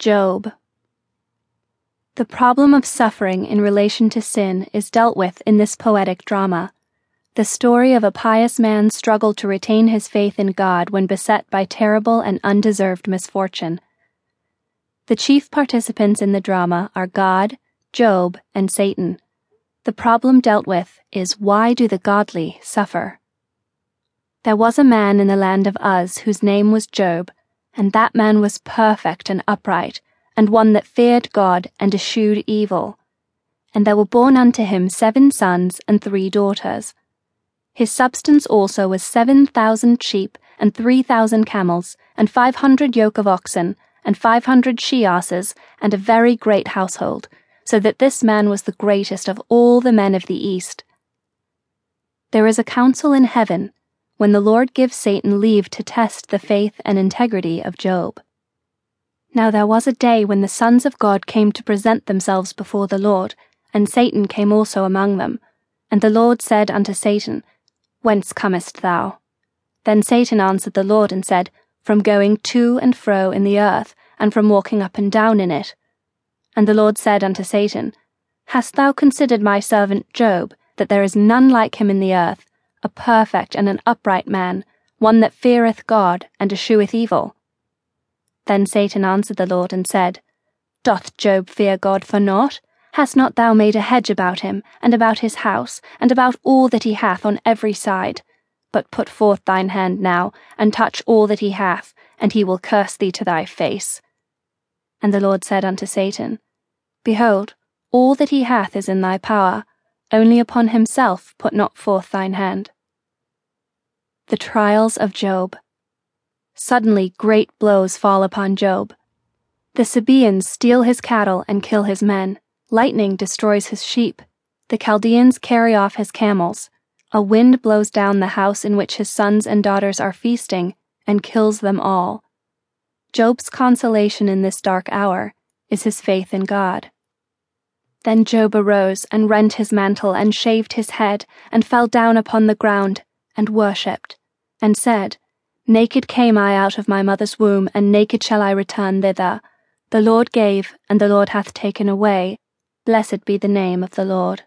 Job. The problem of suffering in relation to sin is dealt with in this poetic drama. The story of a pious man's struggle to retain his faith in God when beset by terrible and undeserved misfortune. The chief participants in the drama are God, Job, and Satan. The problem dealt with is why do the godly suffer? There was a man in the land of Uz whose name was Job and that man was perfect and upright, and one that feared God and eschewed evil. And there were born unto him seven sons and three daughters. His substance also was seven thousand sheep, and three thousand camels, and five hundred yoke of oxen, and five hundred she asses, and a very great household, so that this man was the greatest of all the men of the east. There is a council in heaven when the Lord gives Satan leave to test the faith and integrity of Job. Now there was a day when the sons of God came to present themselves before the Lord, and Satan came also among them. And the Lord said unto Satan, Whence comest thou? Then Satan answered the Lord and said, From going to and fro in the earth, and from walking up and down in it. And the Lord said unto Satan, Hast thou considered my servant Job, that there is none like him in the earth, a perfect and an upright man, one that feareth God and escheweth evil. Then Satan answered the Lord and said, Doth Job fear God for naught? Hast not thou made a hedge about him, and about his house, and about all that he hath on every side? But put forth thine hand now, and touch all that he hath, and he will curse thee to thy face. And the Lord said unto Satan, Behold, all that he hath is in thy power only upon himself put not forth thine hand. The trials of Job. Suddenly great blows fall upon Job. The Sabaeans steal his cattle and kill his men. Lightning destroys his sheep. The Chaldeans carry off his camels. A wind blows down the house in which his sons and daughters are feasting and kills them all. Job's consolation in this dark hour is his faith in God. Then Job arose and rent his mantle and shaved his head and fell down upon the ground and worshipped and said, Naked came I out of my mother's womb and naked shall I return thither. The Lord gave and the Lord hath taken away. Blessed be the name of the Lord.